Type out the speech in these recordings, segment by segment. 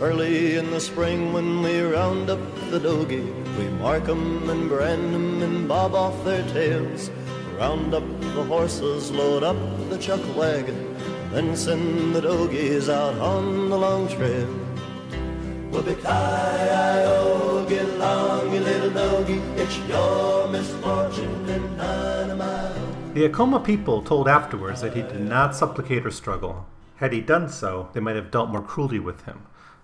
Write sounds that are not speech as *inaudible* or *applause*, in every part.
Early in the spring when we round up the dogie, we mark 'em and brand 'em and bob off their tails. Round up the horses, load up the chuck wagon, then send the dogies out on the long trail. Whoopie-ki-I-O, get along, you little doggie, it's your misfortune and nine a mile. The Acoma people told afterwards that he did not supplicate or struggle. Had he done so, they might have dealt more cruelly with him.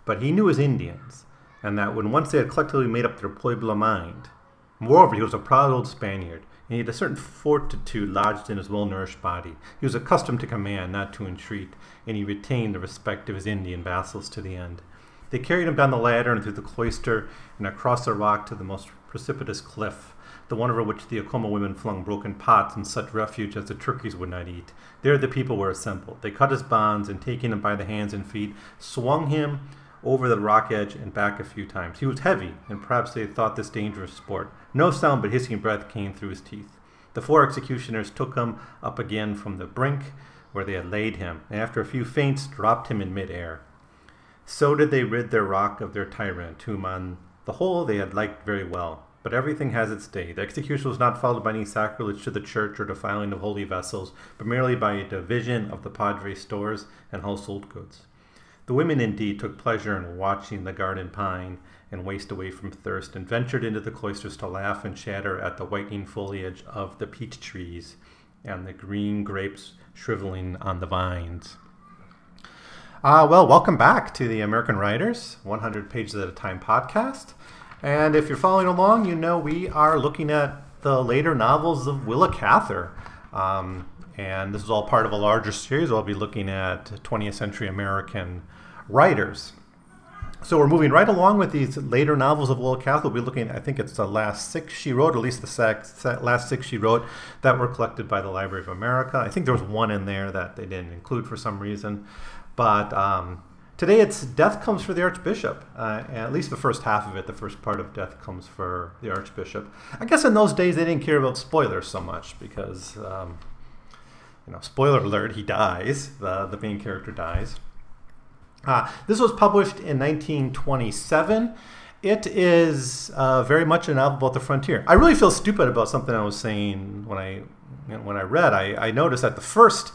But he knew his Indians, and that when once they had collectively made up their Pueblo mind, moreover, he was a proud old Spaniard, and he had a certain fortitude lodged in his well nourished body. He was accustomed to command, not to entreat, and he retained the respect of his Indian vassals to the end. They carried him down the ladder and through the cloister and across the rock to the most precipitous cliff, the one over which the Acoma women flung broken pots and such refuge as the turkeys would not eat. There the people were assembled. They cut his bonds and, taking him by the hands and feet, swung him over the rock edge and back a few times. He was heavy, and perhaps they thought this dangerous sport. No sound but hissing breath came through his teeth. The four executioners took him up again from the brink where they had laid him, and after a few feints dropped him in mid-air. So did they rid their rock of their tyrant, whom on the whole they had liked very well. But everything has its day. The execution was not followed by any sacrilege to the church or defiling of holy vessels, but merely by a division of the padre's stores and household goods. The women indeed took pleasure in watching the garden pine and waste away from thirst, and ventured into the cloisters to laugh and chatter at the whitening foliage of the peach trees and the green grapes shriveling on the vines. Uh, well, welcome back to the American Writers 100 Pages at a Time podcast. And if you're following along, you know we are looking at the later novels of Willa Cather. Um, and this is all part of a larger series. I'll be looking at 20th century American writers. So we're moving right along with these later novels of Willa Cather. We'll be looking, I think it's the last six she wrote, at least the last six she wrote that were collected by the Library of America. I think there was one in there that they didn't include for some reason. But um, today it's Death Comes for the Archbishop. Uh, at least the first half of it, the first part of Death Comes for the Archbishop. I guess in those days they didn't care about spoilers so much because, um, you know, spoiler alert, he dies. The, the main character dies. Uh, this was published in 1927. It is uh, very much a novel about the frontier. I really feel stupid about something I was saying when I when I read. I, I noticed that the first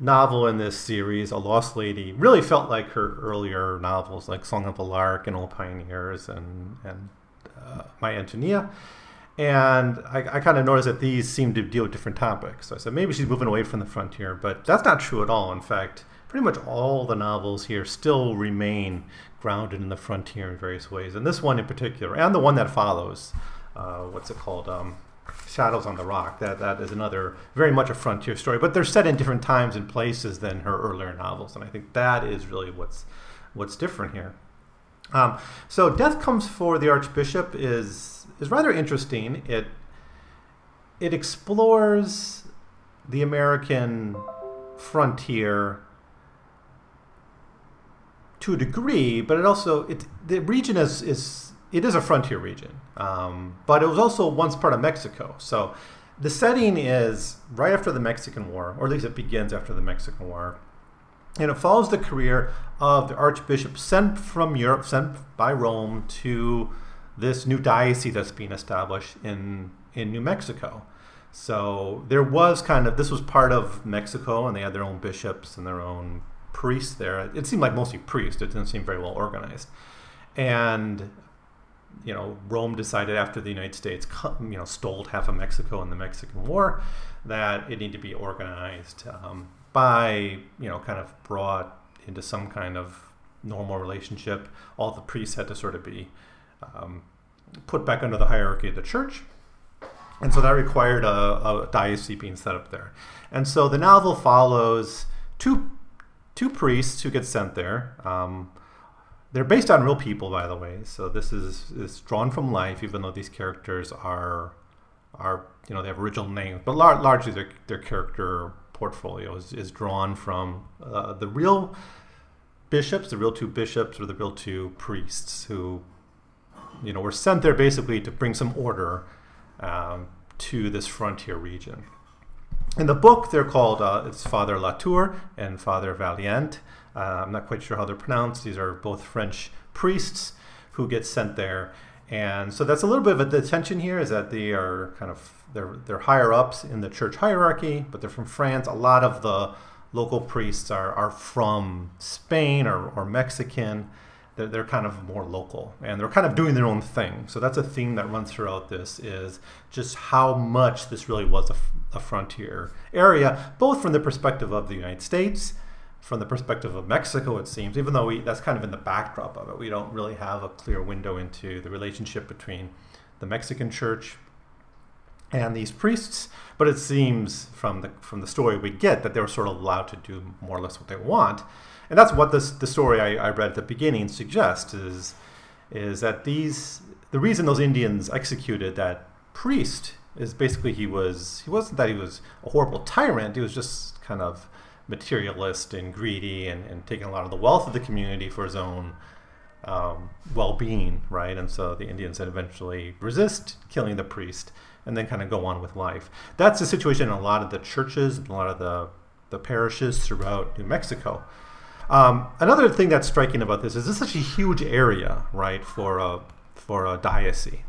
novel in this series, A Lost Lady, really felt like her earlier novels, like Song of the Lark and Old Pioneers and and uh, My Antonia. And I, I kind of noticed that these seem to deal with different topics. So I said maybe she's moving away from the frontier, but that's not true at all. In fact, pretty much all the novels here still remain grounded in the frontier in various ways. And this one in particular, and the one that follows, uh, what's it called? Um, Shadows on the Rock. That that is another very much a frontier story, but they're set in different times and places than her earlier novels, and I think that is really what's what's different here. Um, so, Death Comes for the Archbishop is is rather interesting. It it explores the American frontier to a degree, but it also it the region is is it is a frontier region, um, but it was also once part of Mexico. So the setting is right after the Mexican War, or at least it begins after the Mexican War, and it follows the career of the Archbishop sent from Europe, sent by Rome to this new diocese that's being established in in New Mexico. So there was kind of this was part of Mexico, and they had their own bishops and their own priests there. It seemed like mostly priests. It didn't seem very well organized. And you know, Rome decided after the United States, you know, stole half of Mexico in the Mexican War, that it needed to be organized um, by, you know, kind of brought into some kind of normal relationship. All the priests had to sort of be um, put back under the hierarchy of the church. And so that required a, a diocese being set up there. And so the novel follows two two priests who get sent there. Um, they're based on real people, by the way. So this is is drawn from life, even though these characters are are you know they have original names, but lar- largely their their character portfolio is, is drawn from uh, the real bishops, the real two bishops, or the real two priests who you know were sent there basically to bring some order um, to this frontier region. In the book, they're called uh, it's Father Latour and Father Vaillant. Uh, I'm not quite sure how they're pronounced. These are both French priests who get sent there, and so that's a little bit of a tension here. Is that they are kind of they're they're higher ups in the church hierarchy, but they're from France. A lot of the local priests are, are from Spain or, or Mexican. They're, they're kind of more local and they're kind of doing their own thing. So that's a theme that runs throughout this is just how much this really was a, a frontier area, both from the perspective of the United States, from the perspective of Mexico, it seems, even though we, that's kind of in the backdrop of it. We don't really have a clear window into the relationship between the Mexican church and these priests. But it seems from the from the story we get that they were sort of allowed to do more or less what they want, and that's what this the story I, I read at the beginning suggests is is that these the reason those Indians executed that priest is basically he was he wasn't that he was a horrible tyrant he was just kind of materialist and greedy and, and taking a lot of the wealth of the community for his own um, well-being right and so the indians had eventually resist killing the priest and then kind of go on with life. That's the situation in a lot of the churches, and a lot of the, the parishes throughout New Mexico. Um, another thing that's striking about this is this is such a huge area, right, for a, for a diocese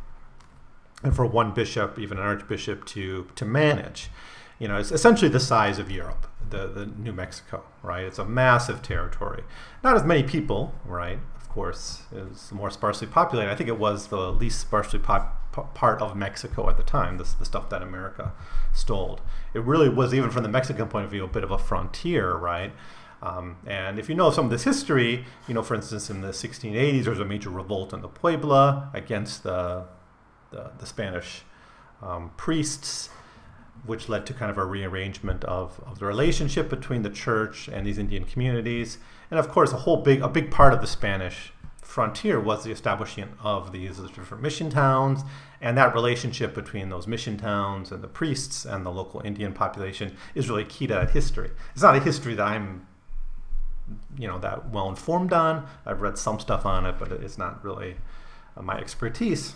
and for one bishop, even an archbishop, to, to manage. You know, it's essentially the size of Europe, the, the New Mexico, right? It's a massive territory. Not as many people, right? Of course, is more sparsely populated. I think it was the least sparsely pop- part of Mexico at the time, this, the stuff that America stole. It really was, even from the Mexican point of view, a bit of a frontier, right? Um, and if you know some of this history, you know, for instance, in the 1680s, there was a major revolt in the Pueblo against the, the, the Spanish um, priests, which led to kind of a rearrangement of, of the relationship between the church and these Indian communities. And of course, a whole big, a big part of the Spanish frontier was the establishment of these different mission towns and that relationship between those mission towns and the priests and the local Indian population is really key to that history. It's not a history that I'm you know that well informed on. I've read some stuff on it, but it's not really uh, my expertise.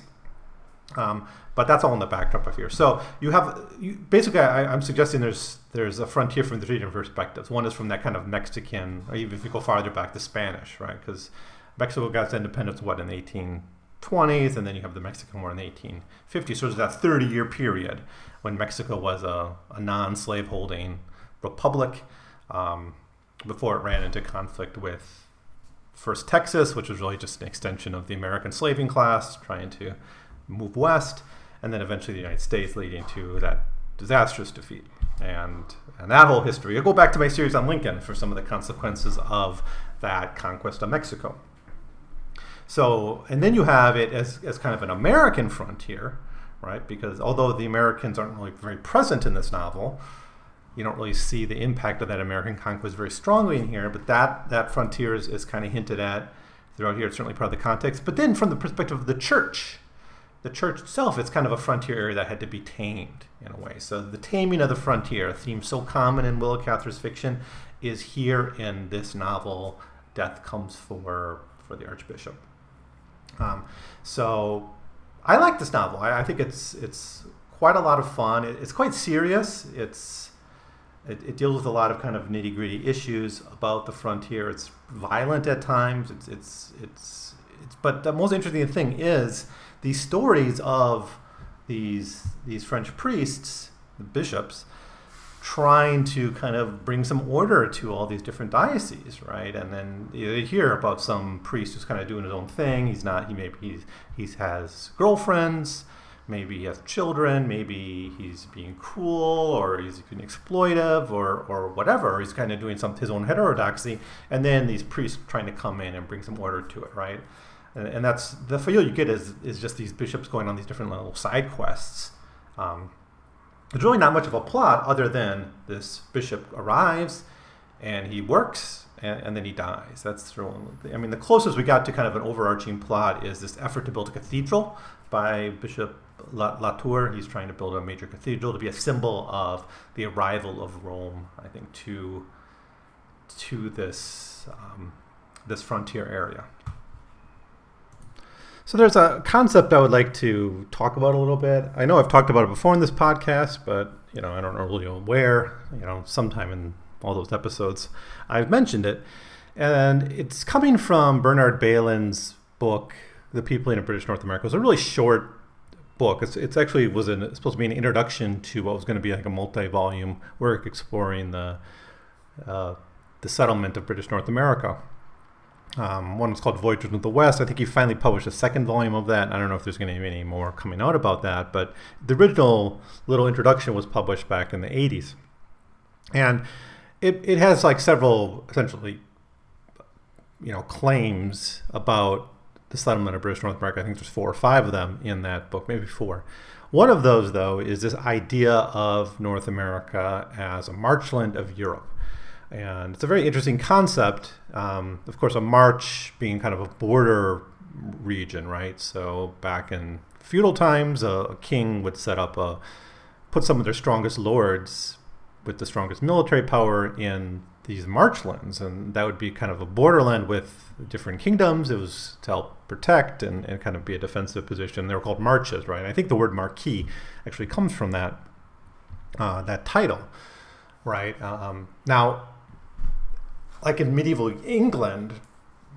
Um, but that's all in the backdrop of here. So you have you, basically, I, am suggesting there's there's a frontier from three different perspectives. One is from that kind of Mexican, or even if you go farther back, the Spanish, right? Because Mexico got its independence, what, in the 1820s, and then you have the Mexican War in the 1850s. So there's that 30 year period when Mexico was a, a non slaveholding republic um, before it ran into conflict with first Texas, which was really just an extension of the American slaving class trying to move west, and then eventually the United States, leading to that disastrous defeat. And, and that whole history. I'll go back to my series on Lincoln for some of the consequences of that conquest of Mexico. So, and then you have it as, as kind of an American frontier, right? Because although the Americans aren't really very present in this novel, you don't really see the impact of that American conquest very strongly in here, but that, that frontier is, is kind of hinted at throughout here. It's certainly part of the context. But then from the perspective of the church, the church itself, it's kind of a frontier area that had to be tamed in a way. So the taming of the frontier, a theme so common in Willa Cather's fiction, is here in this novel, Death Comes for, for the Archbishop. Um, so I like this novel. I, I, think it's it's quite a lot of fun. It, it's quite serious. It's it, it, deals with a lot of kind of nitty gritty issues about the frontier. It's violent at times. It's it's it's it's. But the most interesting thing is these stories of these these French priests, the bishops, trying to kind of bring some order to all these different dioceses, right? And then you hear about some priest who's kind of doing his own thing. He's not. He maybe he's, he has girlfriends. Maybe he has children. Maybe he's being cruel, or he's being exploitive, or or whatever. He's kind of doing some his own heterodoxy. And then these priests trying to come in and bring some order to it, right? And, and that's the feel you get is is just these bishops going on these different little side quests. Um, there's really not much of a plot other than this bishop arrives and he works and, and then he dies. That's really, I mean, the closest we got to kind of an overarching plot is this effort to build a cathedral by Bishop Latour. He's trying to build a major cathedral to be a symbol of the arrival of Rome, I think, to to this um, this frontier area. So there's a concept I would like to talk about a little bit. I know I've talked about it before in this podcast, but you know, I don't know really where, you know, sometime in all those episodes, I've mentioned it. And it's coming from Bernard Bailyn's book, The Peopling of British North America. It was a really short book. It's, it's actually was an, supposed to be an introduction to what was going to be like a multi-volume work exploring the uh, the settlement of British North America. Um, one was called Voyages into the West. I think he finally published a second volume of that. I don't know if there's going to be any more coming out about that, but the original little introduction was published back in the 80s. And it, it has like several essentially, you know, claims about the settlement of British North America. I think there's four or five of them in that book, maybe four. One of those, though, is this idea of North America as a marchland of Europe. And it's a very interesting concept. Um, of course, a march being kind of a border region, right? So back in feudal times, a, a king would set up a, put some of their strongest lords with the strongest military power in these marchlands, and that would be kind of a borderland with different kingdoms. It was to help protect and, and kind of be a defensive position. They were called marches, right? I think the word marquis actually comes from that uh, that title, right? Um, now, like in medieval England,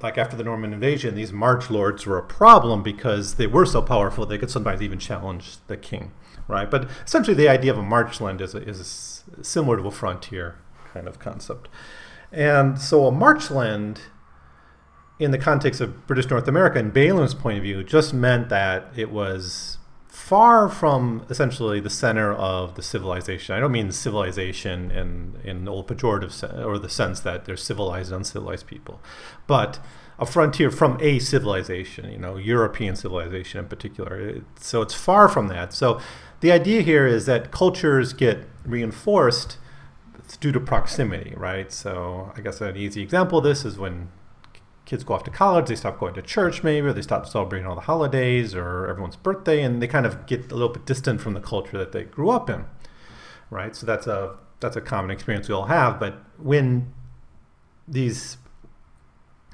like after the Norman invasion, these march lords were a problem because they were so powerful they could sometimes even challenge the king, right? But essentially, the idea of a marchland is, is similar to a frontier kind of concept. And so a marchland, in the context of British North America, in Bailyn's point of view, just meant that it was far from essentially the center of the civilization. I don't mean civilization in in old pejorative sense, or the sense that there's civilized and uncivilized people, but a frontier from a civilization, you know, European civilization in particular. It, so it's far from that. So the idea here is that cultures get reinforced due to proximity, right? So I guess an easy example of this is when kids go off to college, they stop going to church maybe, or they stop celebrating all the holidays or everyone's birthday, and they kind of get a little bit distant from the culture that they grew up in, right? So that's a that's a common experience we all have. But when these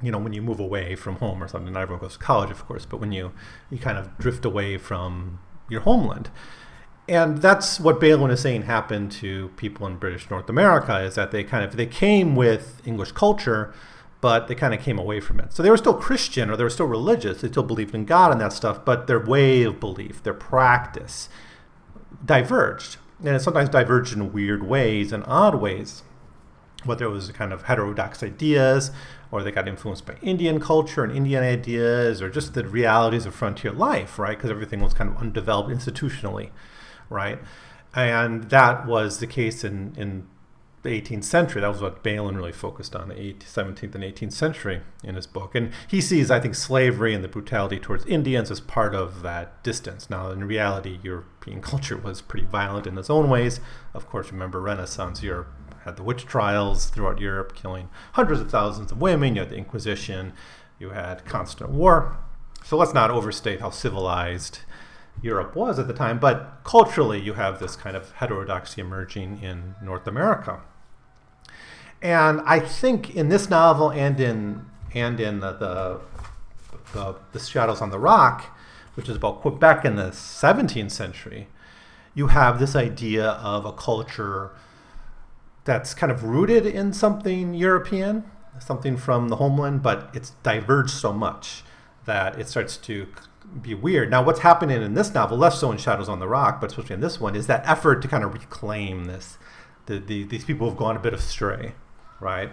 you know, when you move away from home or something, not everyone goes to college, of course, but when you you kind of drift away from your homeland, and that's what Bailyn is saying happened to people in British North America is that they kind of they came with English culture, but they kind of came away from it. So they were still Christian or they were still religious. They still believed in God and that stuff, but their way of belief, their practice, diverged, and it sometimes diverged in weird ways and odd ways. Whether it was kind of heterodox ideas, or they got influenced by Indian culture and Indian ideas, or just the realities of frontier life, right? Because everything was kind of undeveloped institutionally right? And that was the case in, in the 18th century. That was what Bailyn really focused on, the 17th and 18th century in his book. And he sees, I think, slavery and the brutality towards Indians as part of that distance. Now, in reality, European *laughs* culture was pretty violent in its own ways. Of course, remember Renaissance Europe had the witch trials throughout Europe, killing hundreds of thousands of women. You had the Inquisition. You had constant war. So let's not overstate how civilized Europe was at the time, but culturally you have this kind of heterodoxy emerging in North America. And I think in this novel and in and in the, the, the, the Shadows on the Rock, which is about Quebec in the 17th century, you have this idea of a culture that's kind of rooted in something European, something from the homeland, but it's diverged so much that it starts to be weird. Now, what's happening in this novel, less so in Shadows on the Rock, but especially in this one, is that effort to kind of reclaim this. The, the, these people have gone a bit astray, right?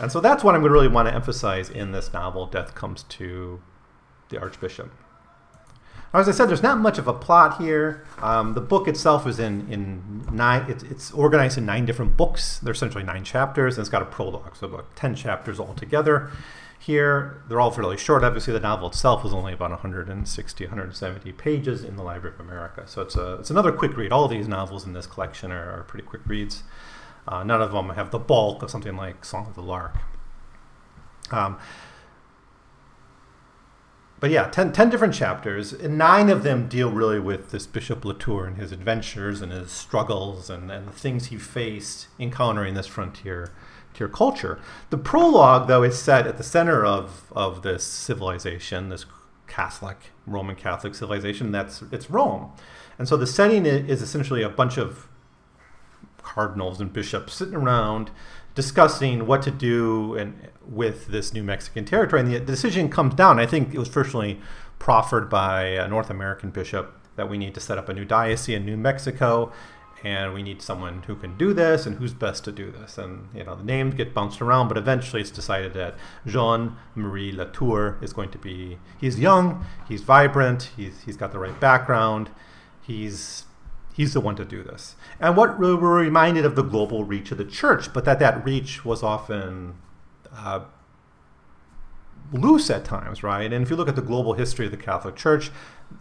And so that's what I'm going to really want to emphasize in this novel, Death Comes to the Archbishop. As I said, there's not much of a plot here. Um, the book itself is in, in nine, it's, it's organized in nine different books. There's essentially nine chapters, and it's got a prologue, so about 10 chapters altogether. Here, they're all fairly short. Obviously, the novel itself was only about 160, 170 pages in the Library of America. So it's, a, it's another quick read. All these novels in this collection are, are pretty quick reads. Uh, none of them have the bulk of something like Song of the Lark. Um, but yeah, ten, 10 different chapters. And nine of them deal really with this Bishop Latour and his adventures and his struggles and, and the things he faced encountering this frontier your culture. The prologue, though, is set at the center of, of this civilization, this Catholic, Roman Catholic civilization. That's it's Rome, and so the setting is essentially a bunch of cardinals and bishops sitting around discussing what to do and with this new Mexican territory. And the decision comes down. I think it was firstly proffered by a North American bishop that we need to set up a new diocese in New Mexico and we need someone who can do this and who's best to do this. And you know, the names get bounced around, but eventually it's decided that Jean Marie Latour is going to be. He's young, he's vibrant, he's he's got the right background, he's he's the one to do this. And what we were reminded of the global reach of the church, but that that reach was often. Uh, loose at times, right? And if you look at the global history of the Catholic Church,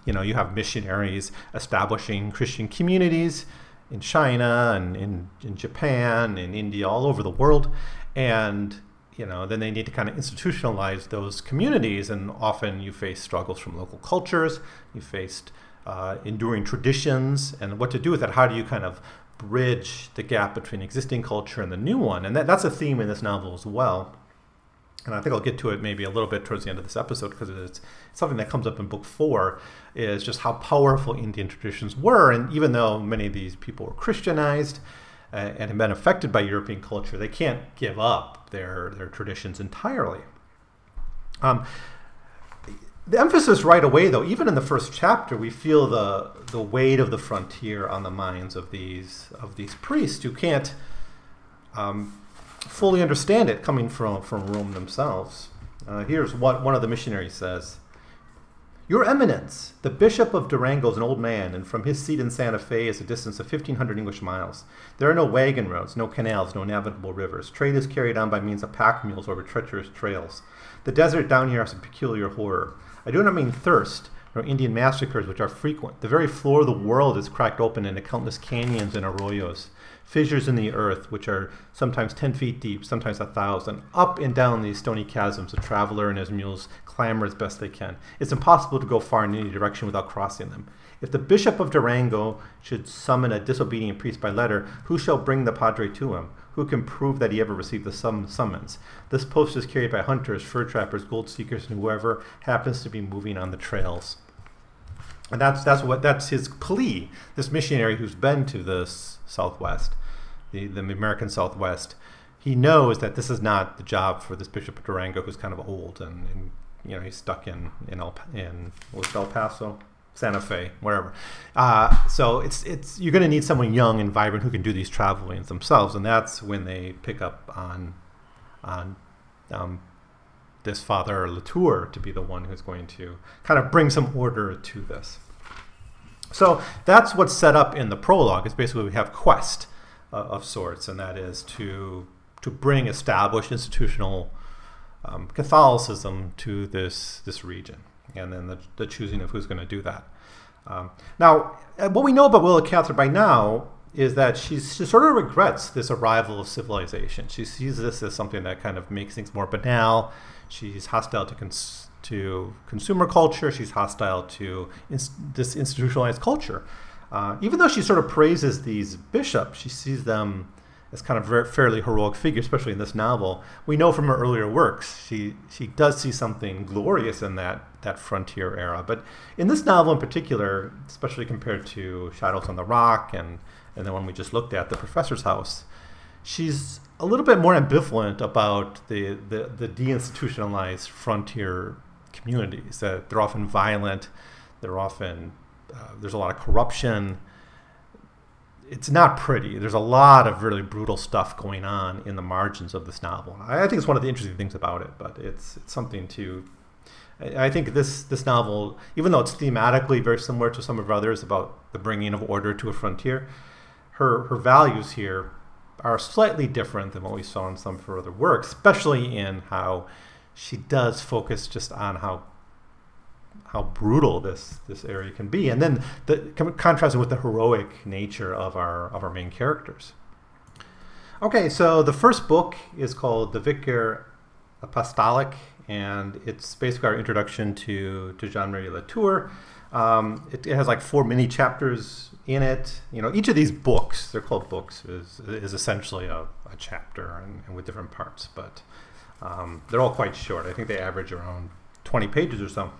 you know, you have missionaries establishing Christian communities in China and in, in Japan, in India, all over the world. And you know, then they need to kind of institutionalize those communities, and often you face struggles from local cultures. You faced uh, enduring traditions, and what to do with that. How do you kind of bridge the gap between existing culture and the new one? And that, that's a theme in this novel as well and I think I'll get to it maybe a little bit towards the end of this episode because it's, something that comes up in book four is just how powerful Indian traditions were. And even though many of these people were Christianized uh, and have been affected by European culture, they can't give up their, their traditions entirely. Um, the emphasis right away, though, even in the first chapter, we feel the the weight of the frontier on the minds of these of these priests who can't um, fully understand it coming from, from Rome themselves. Uh, here's what one of the missionaries says Your Eminence, the Bishop of Durango is an old man, and from his seat in Santa Fe is a distance of 1,500 English miles. There are no wagon roads, no canals, no navigable rivers. Trade is carried on by means of pack mules over treacherous trails. The desert down here has a peculiar horror. I do not mean thirst, nor Indian massacres, which are frequent. The very floor of the world is cracked open into countless canyons and arroyos fissures in the earth, which are sometimes 10 feet deep, sometimes a thousand. Up and down these stony chasms, a traveler and his mules clamber as best they can. It's impossible to go far in any direction without crossing them. If the Bishop of Durango should summon a disobedient priest by letter, who shall bring the padre to him? Who can prove that he ever received the sum- summons? This post is carried by hunters, fur trappers, gold seekers, and whoever happens to be moving on the trails. And that's that's what that's his plea. This missionary who's been to this Southwest the, the American Southwest, he knows that this is not the job for this Bishop of Durango, who's kind of old and, and you know he's stuck in in El, in was El Paso, Santa Fe, wherever. Uh, so it's it's you're going to need someone young and vibrant who can do these travel lanes themselves, and that's when they pick up on on um, this Father Latour to be the one who's going to kind of bring some order to this. So that's what's set up in the prologue. Is basically we have quest uh, of sorts, and that is to to bring established institutional um, Catholicism to this this region, and then the, the choosing of who's going to do that. Um, now, uh, what we know about Willa Cather by now is that she's, she sort of regrets this arrival of civilization. She sees this as something that kind of makes things more banal. She's hostile to cons- to consumer culture. She's hostile to this institutionalized culture. Uh, even though she sort of praises these bishops, she sees them as kind of very, fairly heroic figures, especially in this novel. We know from her earlier works she she does see something glorious in that that frontier era. But in this novel in particular, especially compared to Shadows on the Rock and and the one we just looked at, The Professor's House, she's a little bit more ambivalent about the the, the deinstitutionalized frontier communities. That they're often violent, they're often uh, there's a lot of corruption. It's not pretty. There's a lot of really brutal stuff going on in the margins of this novel. I, I think it's one of the interesting things about it, but it's it's something to. I, I think this this novel, even though it's thematically very similar to some of others about the bringing of order to a frontier, her her values here are slightly different than what we saw in some of her other work, especially in how she does focus just on how how brutal this this area can be, and then the contrasting with the heroic nature of our of our main characters. Okay, so the first book is called The Vicar Apostolic, and it's basically our introduction to to Jean Marie Latour. Um, it, it, has like four mini chapters in it. You know, each of these books, they're called books, is is essentially a, a chapter and, and, with different parts, but um, they're all quite short. I think they average around 20 pages or so.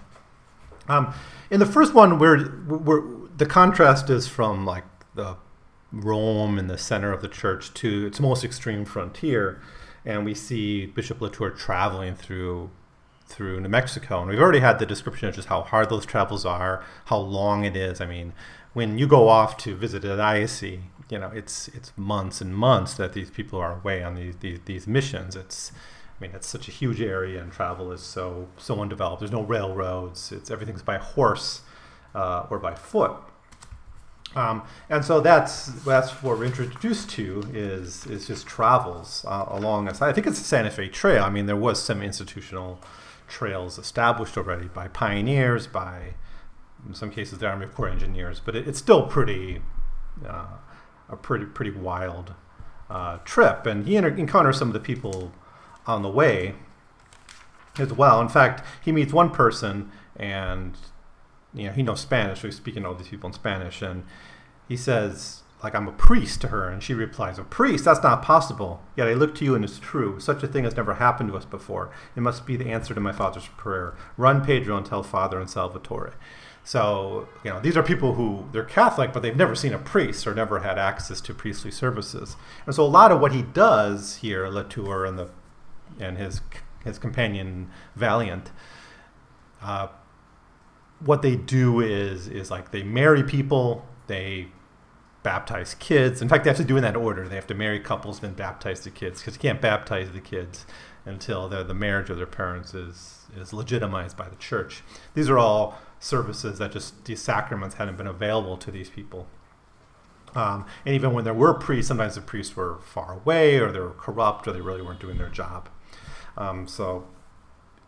Um, in the first one, where, the contrast is from like the Rome in the center of the church to its most extreme frontier, and we see Bishop Latour traveling through through New Mexico, and we've already had the description of just how hard those travels are, how long it is. I mean, when you go off to visit a diocese, you know, it's it's months and months that these people are away on these these, these missions. It's I mean, it's such a huge area, and travel is so so undeveloped. There's no railroads. It's everything's by horse uh, or by foot. Um, and so that's that's what we're introduced to is is just travels uh, along. I think it's the Santa Fe Trail. I mean, there was some institutional trails established already by pioneers, by in some cases the Army Corps engineers, but it, it's still pretty uh, a pretty pretty wild uh, trip. And he inter- encounters some of the people on the way as well. In fact, he meets one person and you know he knows Spanish, so he's speaking to all these people in Spanish, and he says like I'm a priest to her, and she replies, "A priest? That's not possible. Yet I look to you, and it's true. Such a thing has never happened to us before. It must be the answer to my father's prayer. Run, Pedro, and tell father and Salvatore." So you know these are people who they're Catholic, but they've never seen a priest or never had access to priestly services. And so a lot of what he does here, Latour and the and his his companion Vaillant. Uh, what they do is is like they marry people, they baptize kids. In fact, they have to do in that order. They have to marry couples, then baptize the kids, because you can't baptize the kids until the marriage of their parents is, is legitimized by the church. These are all services that just, these sacraments hadn't been available to these people. Um, and even when there were priests, sometimes the priests were far away or they were corrupt or they really weren't doing their job. Um, so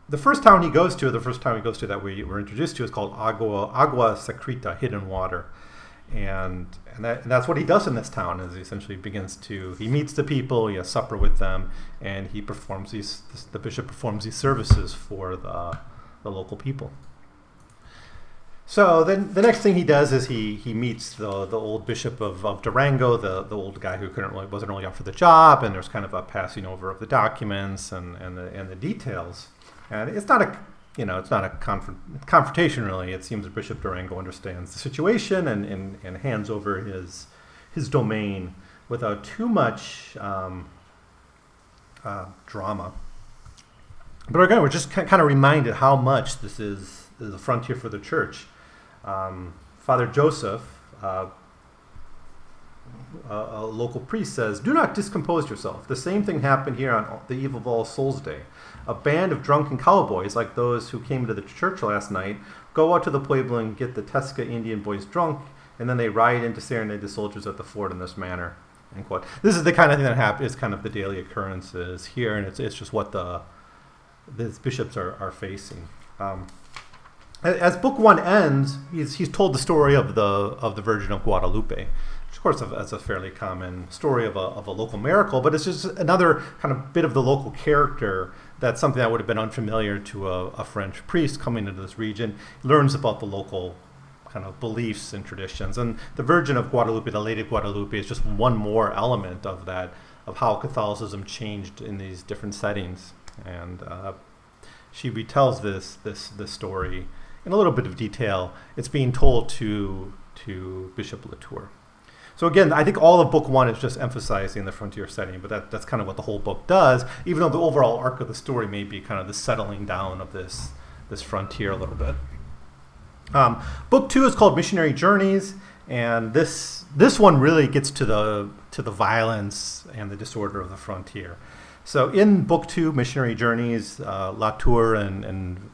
the first town he goes to, the first town he goes to that we were introduced to is called Agua, Agua Secreta, Hidden Water. And and, that, and, that's what he does in this town is he essentially begins to he meets the people he has supper with them and he performs these the bishop performs these services for the, the local people so then the next thing he does is he he meets the the old bishop of, of Durango the the old guy who couldn't really wasn't really up for the job and there's kind of a passing over of the documents and and the and the details and it's not a you know, it's not a conf- confrontation really. It seems Bishop Durango understands the situation and, and, and hands over his his domain without too much um, uh, drama. But again, we're just kind of reminded how much this is, the frontier for the church. Um, Father Joseph, uh, a, a, local priest, says, "Do not discompose yourself. The same thing happened here on the eve of All Souls Day." a band of drunken cowboys, like those who came to the church last night, go out to the pueblo and get the Tesuque Indian boys drunk, and then they ride in to serenade the soldiers at the fort in this manner. End quote. This is the kind of thing that happens. Kind of the daily occurrences here, and it's, it's just what the the bishops are, are facing. Um, as book one ends, he's, he's told the story of the of the Virgin of Guadalupe, which of course, that's a fairly common story of a, of a local miracle, but it's just another kind of bit of the local character that's something that would have been unfamiliar to a, a French priest coming into this region. He learns about the local kind of beliefs and traditions. And the Virgin of Guadalupe, the Lady of Guadalupe, is just one more element of that, of how Catholicism changed in these different settings. And uh, she retells this, this, this story in a little bit of detail. It's being told to, to Bishop Latour. So again, I think all of book one is just emphasizing the frontier setting, but that, that's kind of what the whole book does. Even though the overall arc of the story may be kind of the settling down of this this frontier a little bit. Um, book two is called Missionary Journeys, and this this one really gets to the to the violence and the disorder of the frontier. So in book two, Missionary Journeys, uh, Latour and, and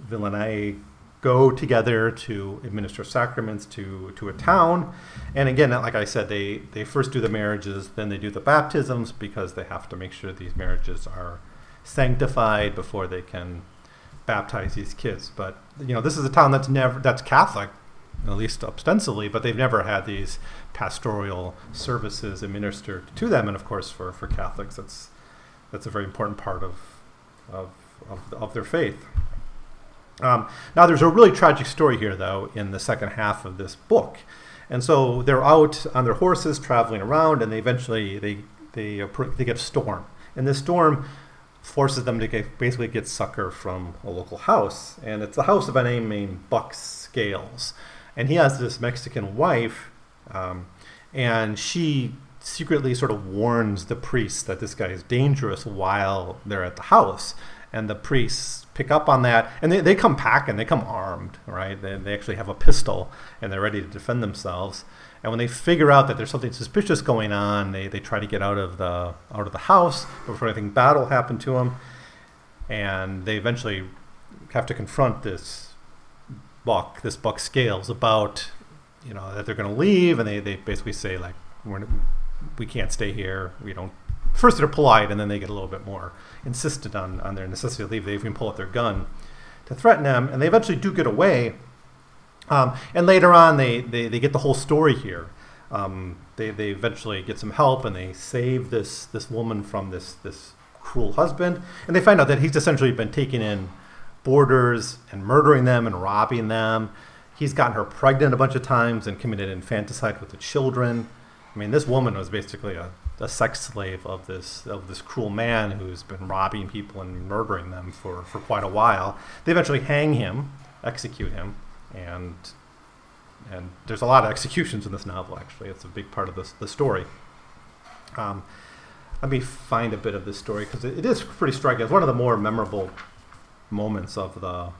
Villeneuve go together to administer sacraments to, to a town. And again, like I said, they, they first do the marriages, then they do the baptisms because they have to make sure these marriages are sanctified before they can baptize these kids. But you know, this is a town that's never that's Catholic, at least ostensibly, but they've never had these pastoral services administered to them. And of course, for, for Catholics, that's that's a very important part of of, of, of their faith. Um, now, there's a really tragic story here, though, in the second half of this book. And so they're out on their horses traveling around, and they eventually they they uh, they get a storm, and this storm forces them to get, basically get succor from a local house, and it's the house of a name named Buck Scales, and he has this Mexican wife, um, and she secretly sort of warns the priests that this guy is dangerous while they're at the house. And the priests pick up on that, and they, they come packing, they come armed, right? They, they actually have a pistol, and they're ready to defend themselves. And when they figure out that there's something suspicious going on, they, they try to get out of the out of the house before anything bad will happen to them. And they eventually have to confront this buck, this buck scales about, you know, that they're going to leave, and they, they basically say like, we're, we can't stay here. We don't. First they're polite, and then they get a little bit more insistent on, on their necessity to leave. They even pull out their gun to threaten them, and they eventually do get away. Um, and later on, they, they, they get the whole story here. Um, they, they eventually get some help, and they save this this woman from this this cruel husband, and they find out that he's essentially been taking in boarders and murdering them and robbing them. He's gotten her pregnant a bunch of times and committed infanticide with the children. I mean, this woman was basically a, a sex slave of this of this cruel man who's been robbing people and murdering them for, for quite a while. They eventually hang him, execute him, and and there's a lot of executions in this novel. Actually, it's a big part of this the story. Um, let me find a bit of this story because it, it is pretty striking. It's one of the more memorable moments of the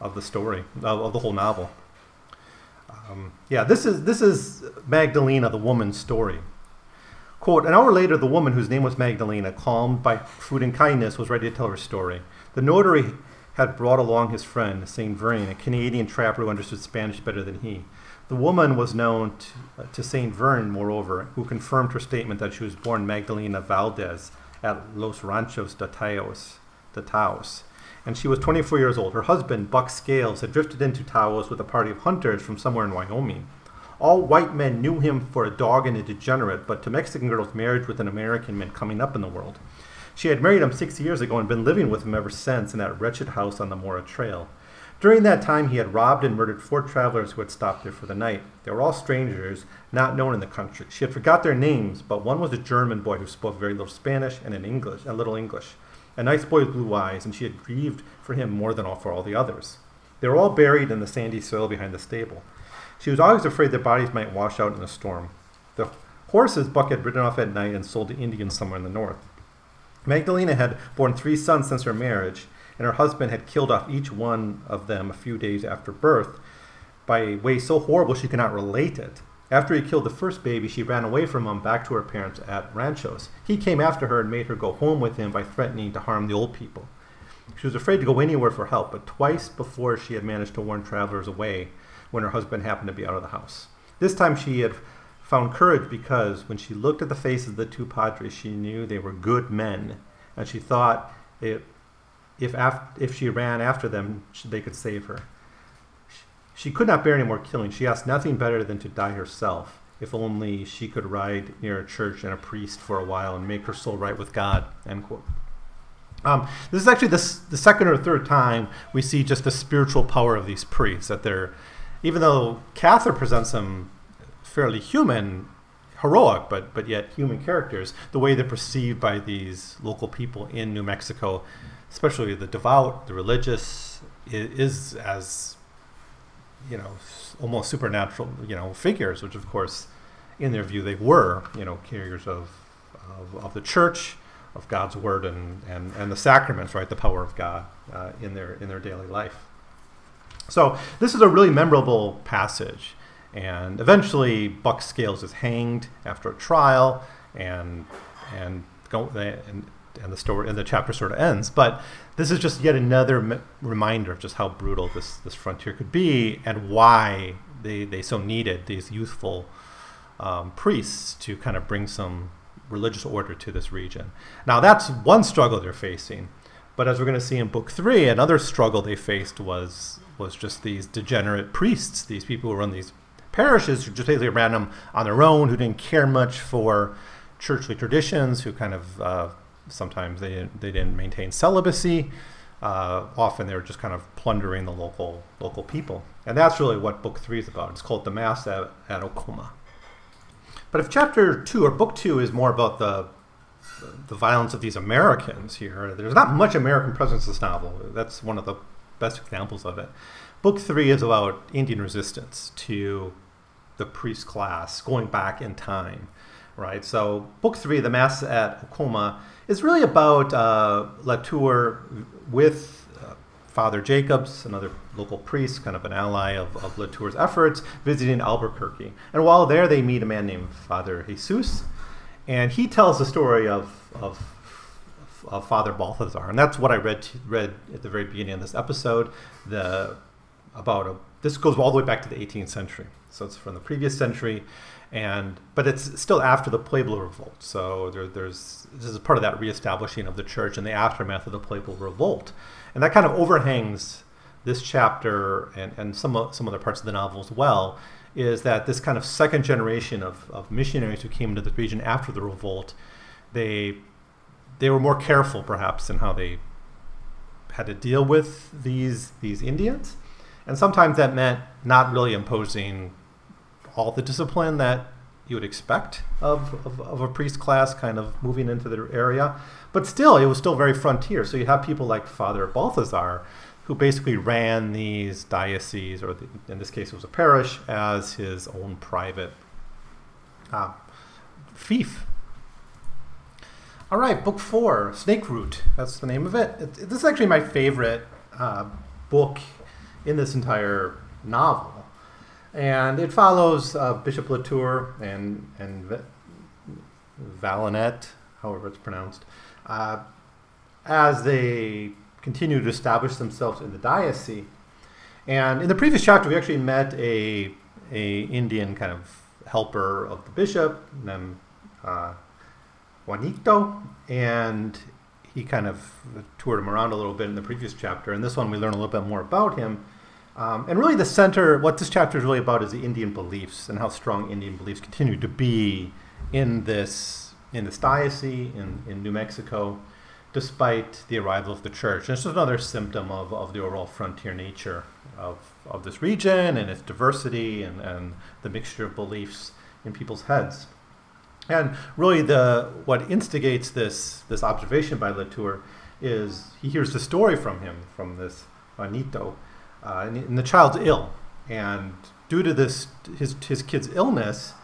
of the story of, of the whole novel. Um, yeah, this is this is Magdalena, the woman's story. Quote, an hour later, the woman, whose name was Magdalena, calmed by food and kindness, was ready to tell her story. The notary had brought along his friend, St. Vrain, a Canadian trapper who understood Spanish better than he. The woman was known to, uh, to St. Vrain, moreover, who confirmed her statement that she was born Magdalena Valdez at Los Ranchos de Taos, de Taos and she was 24 years old. Her husband, Buck Scales, had drifted into Taos with a party of hunters from somewhere in Wyoming. All white men knew him for a dog and a degenerate, but to Mexican girls, marriage with an American meant coming up in the world. She had married him six years ago and been living with him ever since in that wretched house on the Mora Trail. During that time, he had robbed and murdered four travelers who had stopped there for the night. They were all strangers, not known in the country. She had forgot their names, but one was a German boy who spoke very little Spanish and an English, a little English a nice boy with blue eyes, and she had grieved for him more than all for all the others. They were all buried in the sandy soil behind the stable. She was always afraid their bodies might wash out in a storm. The horses Buck had ridden off at night and sold to Indians somewhere in the north. Magdalena had borne three sons since her marriage, and her husband had killed off each one of them a few days after birth by a way so horrible she could not relate it. After he killed the first baby, she ran away from him back to her parents at Ranchos. He came after her and made her go home with him by threatening to harm the old people. She was afraid to go anywhere for help, but twice before she had managed to warn travelers away when her husband happened to be out of the house. This time she had found courage because when she looked at the faces of the two padres, she knew they were good men, and she thought it, if, af- if she ran after them, they could save her. She could not bear any more killing. She asked nothing better than to die herself, if only she could ride near a church and a priest for a while and make her soul right with God. End quote. Um, this is actually the, the second or third time we see just the spiritual power of these priests. That they're, even though Cather presents them fairly human, heroic, but but yet human characters, the way they're perceived by these local people in New Mexico, especially the devout, the religious, is, as you know, almost supernatural, you know, figures, which of course, in their view, they were, you know, carriers of, of, of the church, of God's word, and, and, and the sacraments, right, the power of God uh, in their in their daily life. So this is a really memorable passage, and eventually Buck Scales is hanged after a trial, and and go and and the story and the chapter sort of ends. But this is just yet another reminder of just how brutal this this frontier could be and why they they so needed these youthful um, priests to kind of bring some religious order to this region. Now that's one struggle they're facing, but as we're going to see in book three, another struggle they faced was was just these degenerate priests, these people who run these parishes who just basically ran them on their own, who didn't care much for churchly traditions, who kind of uh, sometimes they didn't, they didn't maintain celibacy. Uh, often they were just kind of plundering the local local people, and that's really what book three is about. It's called the Mass at, at Acoma. But if chapter two or book two is more about the the violence of these Americans here, there's not much American presence in this novel. That's one of the best examples of it. Book three is about Indian resistance to the priest class going back in time, right? So, book three, The Mass at Acoma, is really about uh, Latour with uh, Father Jacobs, another local priest, kind of an ally of, of Latour's efforts, visiting Albuquerque. And while there, they meet a man named Father Jesus, and he tells the story of, of, of Father Balthazar. And that's what I read, read at the very beginning of this episode. The, about a, this goes all the way back to the 18th century. So it's from the previous century and but it's still after the Pueblo Revolt. So there, there's this is part of that reestablishing of the church in the aftermath of the Pueblo Revolt, and that kind of overhangs this chapter and, and some some other parts of the novel as well. Is that this kind of second generation of, of missionaries who came to the region after the revolt, they they were more careful perhaps in how they had to deal with these these Indians, and sometimes that meant not really imposing all the discipline that you would expect of, of, of, a priest class kind of moving into the area. But still, it was still very frontier. So you have people like Father Balthazar, who basically ran these dioceses, or the, in this case it was a parish, as his own private uh, fief. All right, book four, Snake Root. That's the name of it. it, it this is actually my favorite uh, book in this entire novel and it follows uh, Bishop Latour and and Vaillant, however it's pronounced, uh, as they continue to establish themselves in the diocese. And in the previous chapter, we actually met a a Indian kind of helper of the bishop, named uh, Juanito, and he kind of toured him around a little bit in the previous chapter. In this one, we learn a little bit more about him. Um, and really, the center, what this chapter is really about, is the Indian beliefs and how strong Indian beliefs continue to be in this in this diocese in, in New Mexico, despite the arrival of the church. And it's just another symptom of, of the overall frontier nature of, of this region and its diversity and, and the mixture of beliefs in people's heads. And really, the what instigates this this observation by Latour is he hears the story from him from this Juanito uh, and, and, the child's ill, and due to this his his kid's illness,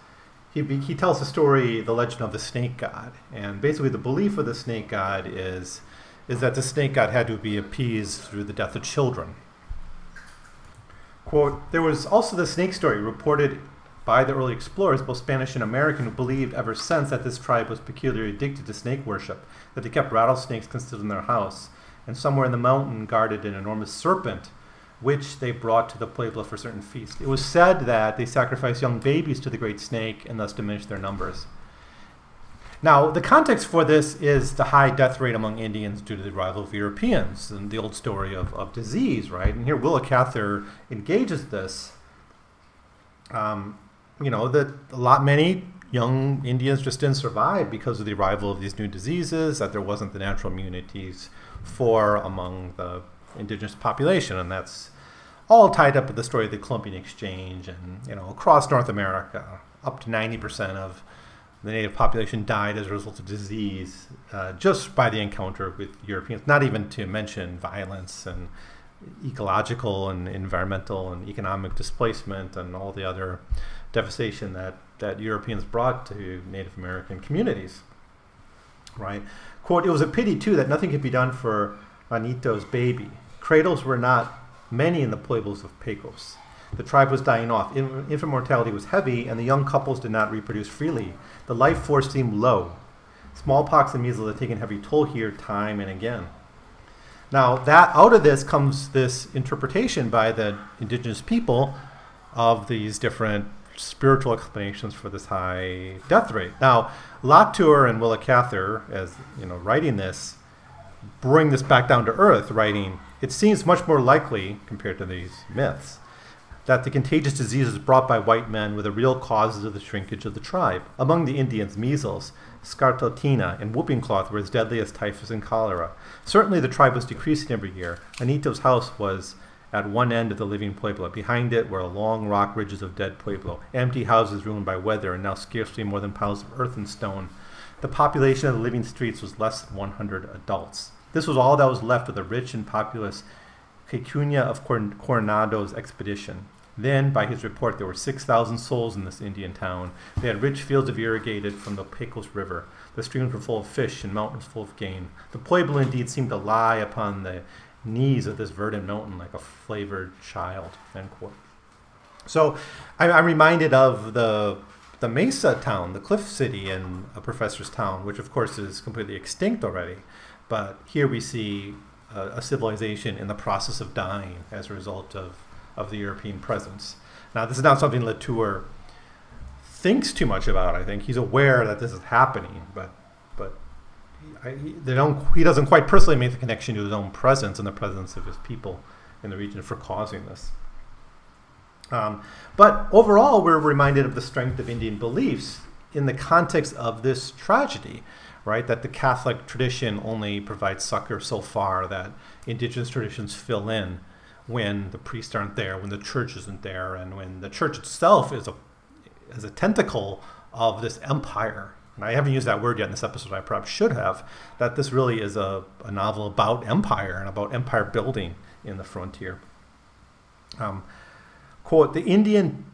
he he tells the story, the legend of the snake god, and basically the belief of the snake god is is that the snake god had to be appeased through the death of children. Quote, there was also the snake story reported by the early explorers, both Spanish and American, who believed ever since that this tribe was peculiarly addicted to snake worship, that they kept rattlesnakes concealed in their house, and somewhere in the mountain guarded an enormous serpent which they brought to the Pueblo for certain feasts. It was said that they sacrificed young babies to the great snake and thus diminished their numbers. Now, the context for this is the high death rate among Indians due to the arrival of Europeans and the old story of, of disease, right? And here Willa Cather engages this. Um, you know, that a lot, many young Indians just didn't survive because of the arrival of these new diseases, that there wasn't the natural immunities for among the indigenous population, and that's all tied up with the story of the Columbian Exchange, and you know across North America, up to ninety percent of the native population died as a result of disease uh, just by the encounter with Europeans. Not even to mention violence and ecological and environmental and economic displacement and all the other devastation that, that Europeans brought to Native American communities. Right? Quote, it was a pity, too, that nothing could be done for Anito's baby. Cradles were not many in the pueblos of Pecos. The tribe was dying off. Infant mortality was heavy, and the young couples did not reproduce freely. The life force seemed low. Smallpox and measles had taken heavy toll here time and again. Now, that out of this comes this interpretation by the indigenous people of these different spiritual explanations for this high death rate. Now, Latour and Willa Cather, as you know, writing this, bring this back down to earth, writing, it seems much more likely, compared to these myths, that the contagious diseases brought by white men were the real causes of the shrinkage of the tribe. Among the Indians, measles, scarlatina, and whooping cough were as deadly as typhus and cholera. Certainly the tribe was decreasing every year. Anito's house was at one end of the living pueblo. Behind it were long rock ridges of dead pueblo, empty houses ruined by weather and now scarcely more than piles of earth and stone. The population of the living streets was less than 100 adults. This was all that was left of the rich and populous Quechuña of Coronado's expedition. Then, by his report, there were 6,000 souls in this Indian town. They had rich fields of irrigated from the Pecos River. The streams were full of fish and mountains full of game. The pueblo indeed seemed to lie upon the knees of this verdant mountain like a flavored child. End quote. So I'm, reminded of the the Mesa town, the Cliff City in a professor's town, which of course is completely extinct already. But here we see a, a civilization in the process of dying as a result of, of the European presence. Now, this is not something Latour thinks too much about. I think he's aware that this is happening, but but I, they don't. He doesn't quite personally make the connection to his own presence and the presence of his people in the region for causing this. Um, but overall, we're reminded of the strength of Indian beliefs in the context of this tragedy, right? That the Catholic tradition only provides succor so far, that indigenous traditions fill in when the priests aren't there, when the church isn't there, and when the church itself is a, is a tentacle of this empire. And I haven't used that word yet in this episode, I perhaps should have, that this really is a, a novel about empire and about empire building in the frontier. Um, quote, the Indian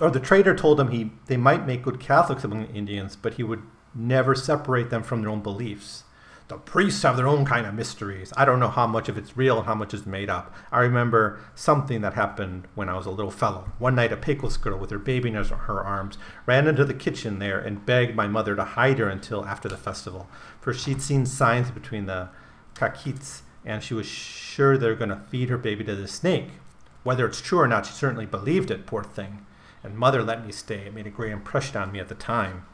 or the trader told him he they might make good Catholics among the Indians, but he would never separate them from their own beliefs. The priests have their own kind of mysteries. I don't know how much of it's real and how much is made up. I remember something that happened when I was a little fellow. One night, a Pecos girl with her baby in her arms ran into the kitchen there and begged my mother to hide her until after the festival, for she'd seen signs between the caciques and she was sure they were going to feed her baby to the snake. Whether it's true or not, she certainly believed it, poor thing. And mother let me stay. It made a great impression on me at the time.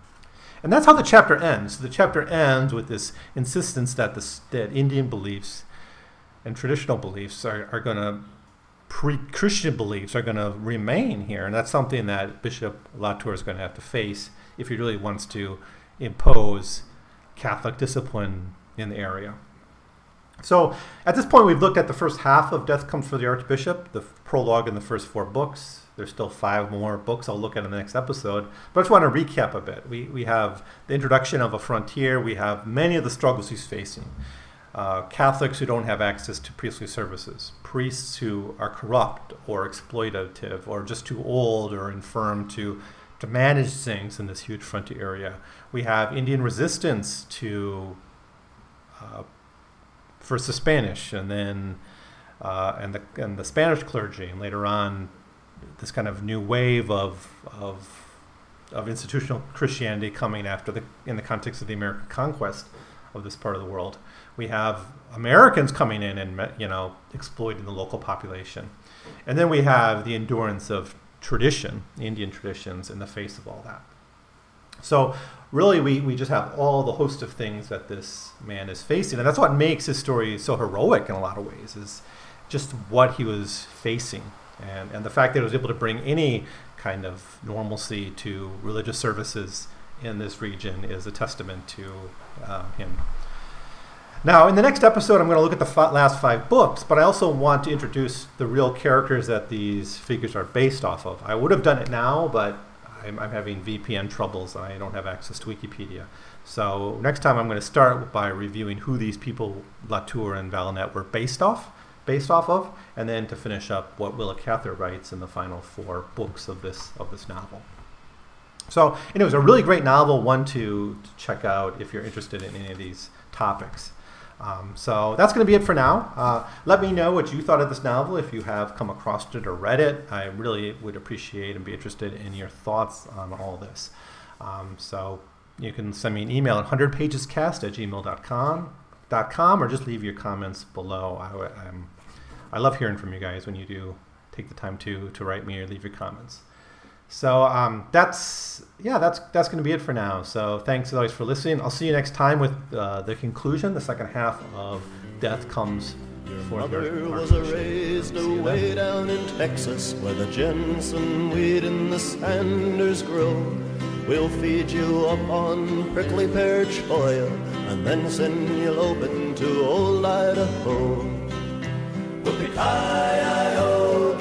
And that's how the chapter ends. The chapter ends with this insistence that, the, that Indian beliefs and traditional beliefs are, are going to, pre Christian beliefs are going to remain here. And that's something that Bishop Latour is going to have to face if he really wants to impose Catholic discipline in the area. So at this point, we've looked at the first half of Death Comes for the Archbishop, the prologue in the first four books. There's still five more books I'll look at in the next episode. But I just want to recap a bit. We, we have the introduction of a frontier, we have many of the struggles he's facing. Uh, Catholics who don't have access to priestly services, priests who are corrupt or exploitative or just too old or infirm to, to manage things in this huge frontier area. We have Indian resistance to uh, first the Spanish, and then uh, and the and the Spanish clergy, and later on, this kind of new wave of of of institutional Christianity coming after the in the context of the American conquest of this part of the world. We have Americans coming in and you know exploiting the local population, and then we have the endurance of tradition, Indian traditions, in the face of all that. So really we, we just have all the host of things that this man is facing and that's what makes his story so heroic in a lot of ways is just what he was facing and, and the fact that it was able to bring any kind of normalcy to religious services in this region is a testament to um, him. Now in the next episode i'm going to look at the f- last five books but i also want to introduce the real characters that these figures are based off of. I would have done it now but I'm, I'm having VPN troubles. I don't have access to Wikipedia. So next time I'm going to start by reviewing who these people, Latour and Vaillant, were based off, based off of, and then to finish up what Willa Cather writes in the final four books of this of this novel. So, and it was a really great novel, one to, to check out if you're interested in any of these topics. Um, so that's going to be it for now. Uh, let me know what you thought of this novel if you have come across it or read it. I really would appreciate and be interested in your thoughts on all this. Um, so you can send me an email at 100pagescast at gmail.com .com, or just leave your comments below. I, I'm, I love hearing from you guys when you do take the time to, to write me or leave your comments. So um, that's yeah, that's that's going to be it for now. So thanks as always for listening. I'll see you next time with uh, the conclusion, the second half of Death Comes. Your mother was raised away down in Texas, where the jimson weed and the Sanders grow. We'll feed you up on prickly pear cholla, and then send you open to old Idaho. Whoopie-ki-yo.